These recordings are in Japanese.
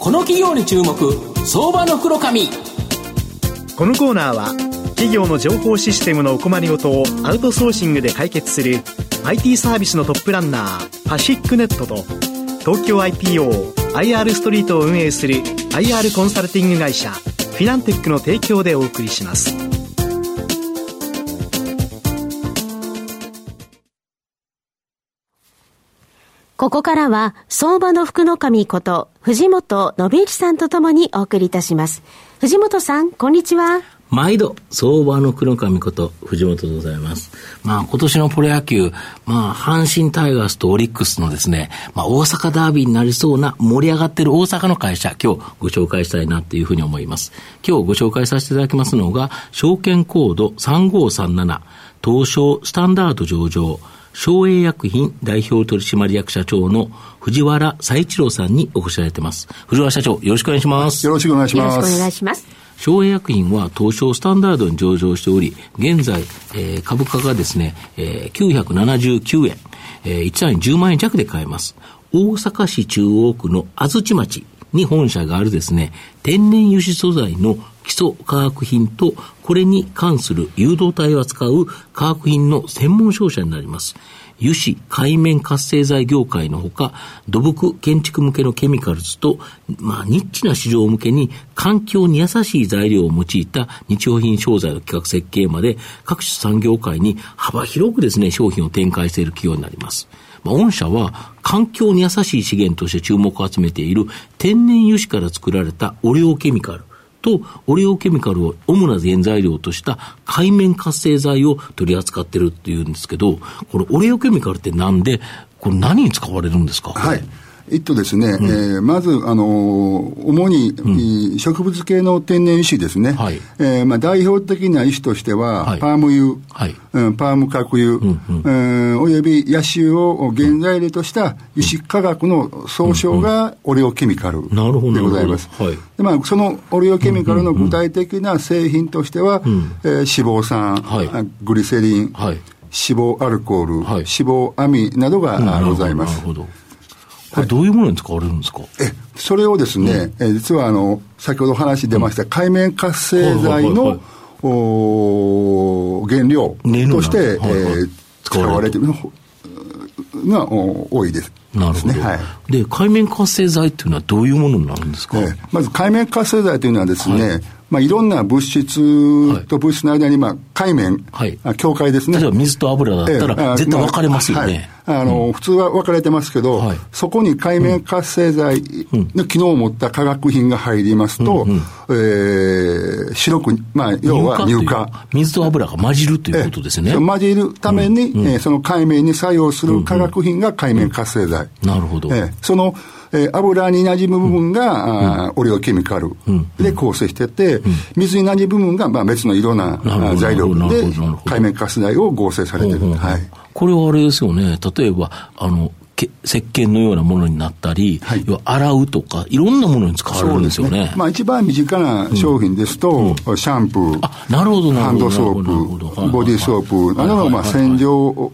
この企業に注目相場の袋紙このコーナーは企業の情報システムのお困りごとをアウトソーシングで解決する IT サービスのトップランナーパシックネットと東京 IPOIR ストリートを運営する IR コンサルティング会社フィナンテックの提供でお送りします。ここからは相場の福の神こと藤本信之さんとともにお送りいたします藤本さんこんにちは毎度、相場の黒神こと、藤本でございます。まあ、今年のプロ野球、まあ、阪神タイガースとオリックスのですね、まあ、大阪ダービーになりそうな盛り上がってる大阪の会社、今日ご紹介したいなっていうふうに思います。今日ご紹介させていただきますのが、証券コード3537、東証スタンダード上場、省営薬品代表取締役社長の藤原佐一郎さんにお越しいただいてます。藤原社長、よろしくお願いします。よろしくお願いします。よろしくお願いします。省営薬品は東証スタンダードに上場しており、現在、えー、株価がですね、えー、979円、えー、1単位10万円弱で買えます。大阪市中央区の安土町に本社があるですね、天然油脂素材の基礎化学品と、これに関する誘導体を扱う化学品の専門商社になります。油脂海面活性剤業界のほか、土木建築向けのケミカルズと、まあ、ニッチな市場向けに環境に優しい材料を用いた日用品商材の企画設計まで、各種産業界に幅広くですね、商品を展開している企業になります。まあ、御社は環境に優しい資源として注目を集めている天然油脂から作られたオレオケミカル。とオレオケミカルを主な原材料とした海面活性剤を取り扱ってるっていうんですけど、このオレオケミカルってなんで、これ何に使われるんですか？はい。えっとですね、うん、えー、まず、あのー、主に、うん、植物系の天然油脂ですね、はい、えー、まあ、代表的な油脂としては、はい、パーム油、はい。うん、パーム角油、うんうん、およびヤシ油を原材料とした油脂化学の総称がオレオケミカルでございます。はい、でまあ、そのオレオケミカルの具体的な製品としては、うん。うん、えー、脂肪酸、はい、グリセリン、はい、脂肪アルコール、はい、脂肪アミなどがございます。なるほどこれ、どういうものに使われるんですか、えそれをですね、うん、え実はあの先ほど話出ました、海面活性剤の、お原料として、はいはい、えー、使われている。のが多いです。なるほど、はい、で海面活性剤というのはどういうものになるんですか、えー、まず海面活性剤というのはですね、はいまあ、いろんな物質と物質の間に、まあ、海面、はい、境界ですね。例えば水と油だったら、絶対分かれますよね。まあ、あの、うん、普通は分かれてますけど、はい、そこに海面活性剤の機能を持った化学品が入りますと、うんうん、えー、白く、まあ、要は乳化。水と油が混じるということですね。混じるために、うん。うん、えー、その海面に作用する化学品が海面活性剤。なるほど。えー、その、えー、油に馴染む部分が、うん、オレオケミカルで構成してて、うん、水に馴染む部分が、まあ、別の色な材料で海面活剤を合成されてる。はい、これはあれですよね、例えば、あの、石鹸のようなものになったり、はい、洗うとか、いろんなものに使われるんですよね。ね。まあ、一番身近な商品ですと、うん。うん、シャンプー、あなるほどハンドソープ、ボディーソープ。などの、まあ、洗浄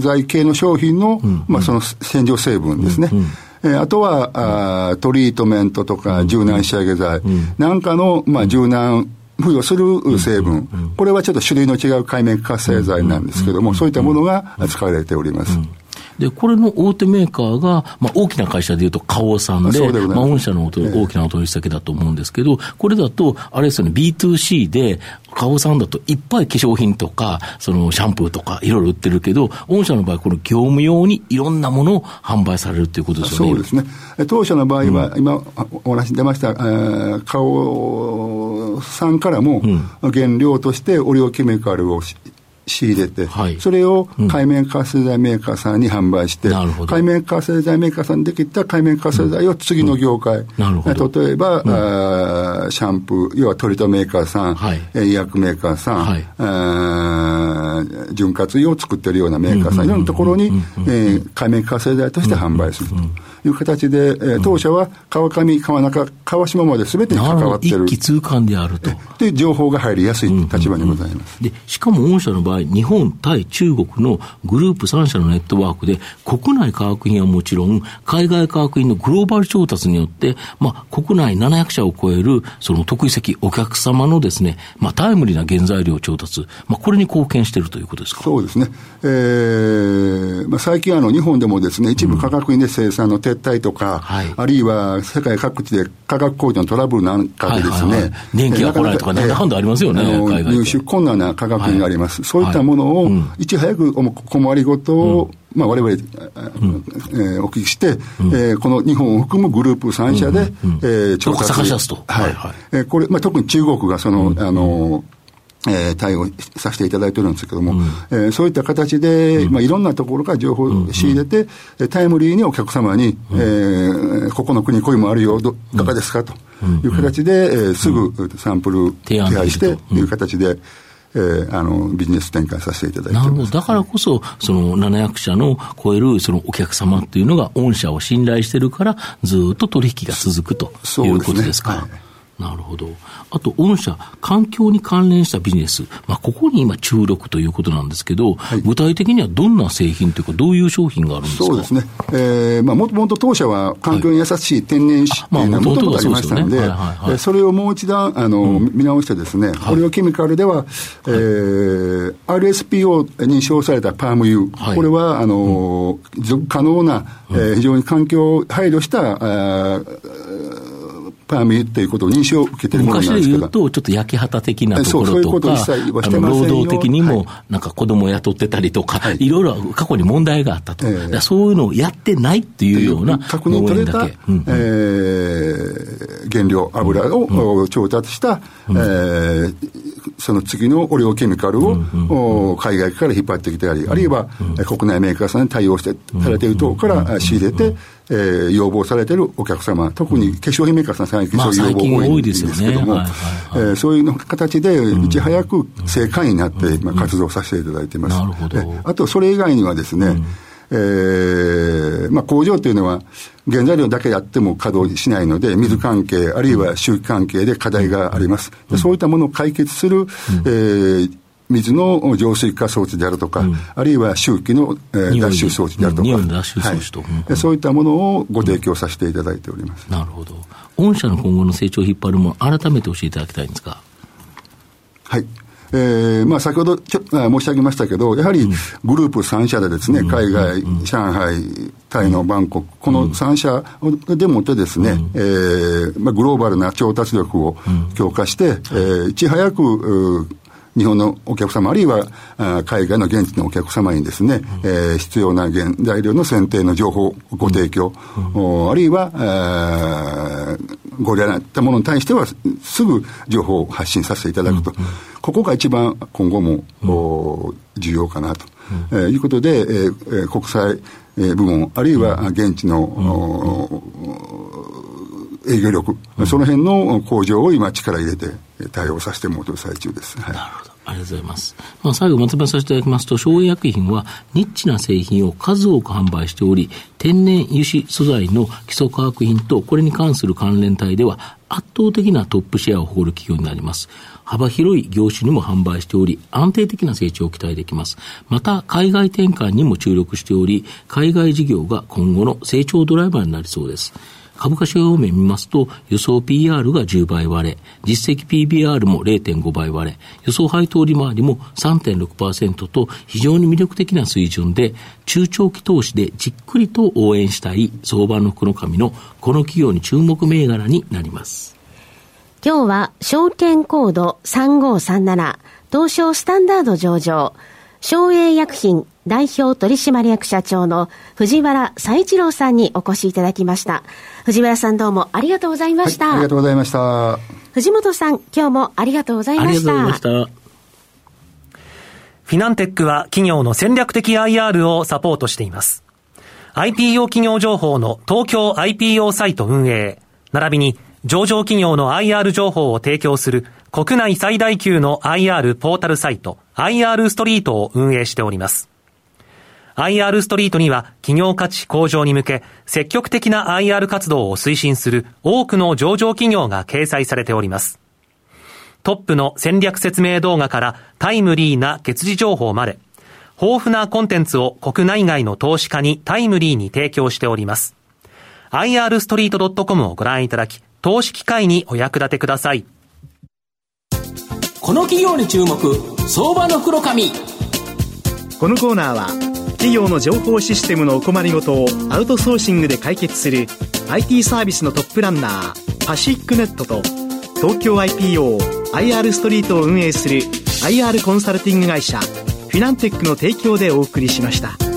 剤系の商品の、まあ、その洗浄成分ですね。うんうん。えあとはあトリートメントとか柔軟仕上げ剤。なんかの、まあ、柔軟付与する成分、これはちょっと種類の違う海面活性剤なんですけども、そういったものが使われております。で、これの大手メーカーが、まあ、大きな会社でいうと、花王さんで、でまあ、御社の大きなお取引先だと思うんですけど、これだと、あれですよね、B2C で、花王さんだといっぱい化粧品とか、そのシャンプーとかいろいろ売ってるけど、御社の場合、この業務用にいろんなものを販売されるということですよね。そうですね。当社の場合は、うん、今お話出ました、えー、花王さんからも、原料としてオリオケミカルを仕入れて、はい、それを海面活性剤メーカーさんに販売して、うん、海面活性剤メーカーさんにできた海面活性剤を次の業界、うん、例えば、うん、シャンプー、要はトリートメーカーさん、はい、医薬メーカーさん、はい、潤滑油を作ってるようなメーカーさん、いろんなところに、えー、海面活性剤として販売すると。いう形で、えー、当社は川上、川中、川島まで全てに関わってる。一気通貫であると。で、情報が入りやすい立場にございます。で、しかも御社の場合日本対中国のグループ3社のネットワークで、国内化学品はもちろん、海外化学品のグローバル調達によって、まあ、国内700社を超える、その得意先、お客様のですね、まあ、タイムリーな原材料調達、まあ、これに貢献しているということですか？そうですね。えー、まあ、最近あの、日本でもですね、一部化学品で生産の撤退とか、うんはい、あるいは世界各地で化学工場のトラブルなんかでですね、はいはいはい、電気が来ないとか、なんだかんだありますよね、入手困難な化学品があります。はい、そういったものを、いち早く困りごとを、うん。まあ、我々、うん、えー、お聞きして、うん、えー、この日本を含むグループ3社で、うんうん、えー、調査する。はい。はい、えー、これ、まあ、特に中国がその、うん、あの、えー、対応させていただいてるんですけども、うん、えー、そういった形で、うん、まあ、いろんなところから情報を仕入れて、うん、タイムリーにお客様に、うん、えー、ここの国こういうもあるよ、どいかがですかという形で、えー、すぐサンプル手配してという形で、えー、あのビジネス展開させていただいてなるほど、だからこそ、その700社の超えるそのお客様っていうのが、御社を信頼してるから、ずっと取引が続くということですか。なるほど。あと、御社、環境に関連したビジネス、まあ、ここに今注力ということなんですけど、はい、具体的にはどんな製品というか、どういう商品があるんですか？そうですね。えー、まあ、もともと当社は環境に優しい天然紙っていうのがもともとありましたので、それをもう一段、あの、うん、見直してですね、オリオケミカルでは、はい、えー、RSPO 認証されたパーム油、はい、これは、あの、持続可能な、えー、非常に環境配慮した、あパーミーっていうことを認証を受けてるものなんですけど。昔で言うと、ちょっと焼き旗的なところとか、労働的にも、なんか子供を雇ってたりとか、はい、いろいろ過去に問題があったと、えー、そういうのをやってないっていうような確認取れた、えー、原料、油を調達した、うん、えー、その次のオレオケミカルを、うん、海外から引っ張ってきたり、あるいは、国内メーカーさんに対応してされているところから仕入れて、えー、要望されているお客様、特に化粧品メーカーさん、最近そういう要望多いんですけども、そういう形で、いち早く正解になって、まあ、活動させていただいています。あと、それ以外にはですね、えーまあ、工場というのは、原材料だけやっても稼働しないので、水関係、あるいは周期関係で課題があります。そういったものを解決する、えー水の浄水化装置であるとか、うん、あるいは周期の、えー、脱臭装置であるとか、はい、そういったものをご提供させていただいております。なるほど。御社の今後の成長を引っ張るもの、改めて教えていただきたいんですか？はい。えーまあ、先ほどちょ申し上げましたけど、やはりグループ3社でですね、海外、上海、タイのバンコク、この3社でもってですね、うん、えー、まあ、グローバルな調達力を強化して、うん、えー、いち早く日本のお客様、あるいは海外の現地のお客様にですね、うん、えー、必要な原材料の選定の情報ご提供、うん、あるいは、えー、ご利用になったものに対しては、すぐ情報を発信させていただくと、うん、ここが一番今後も、うん、重要かなと、うん、えー、いうことで、えー、国際部門、あるいは現地の、営業力、その辺の向上を今力入れて対応させてもらってる最中です。はい、なるほど。ありがとうございます。まあ、最後まとめさせていただきますと、省エ薬品はニッチな製品を数多く販売しており、天然油脂素材の基礎化学品とこれに関する関連体では圧倒的なトップシェアを誇る企業になります。幅広い業種にも販売しており、安定的な成長を期待できます。また、海外転換にも注力しており、海外事業が今後の成長ドライバーになりそうです。株価指標面見ますと、予想 PR が10倍割れ、実績 PBR も0.5倍割れ、予想配当利回りも3.6%と非常に魅力的な水準で、中長期投資でじっくりと応援したい相場の福の神のこの企業に注目銘柄になります。今日は証券コード3537東証スタンダード上場省営薬品代表取締役社長の藤原佐一郎さんにお越しいただきました。藤原さんどうもありがとうございました。はい、ありがとうございました。藤本さん、今日もありがとうございました。ありがとうございました。フィナンテックは企業の戦略的 IR をサポートしています。IPO 企業情報の東京 IPO サイト運営、並びに上場企業の IR 情報を提供する国内最大級の IR ポータルサイト IR ストリートを運営しております。IR ストリートには企業価値向上に向け積極的な IR 活動を推進する多くの上場企業が掲載されております。トップの戦略説明動画からタイムリーな月次情報まで、豊富なコンテンツを国内外の投資家にタイムリーに提供しております。irstreet.com をご覧いただき、投資機会にお役立てください。この企業に注目、相場の袋紙。このコーナーは、企業の情報システムのお困りごとをアウトソーシングで解決する IT サービスのトップランナー、パシックネットと、東京 IPO、IR ストリートを運営する IR コンサルティング会社、フィナンテックの提供でお送りしました。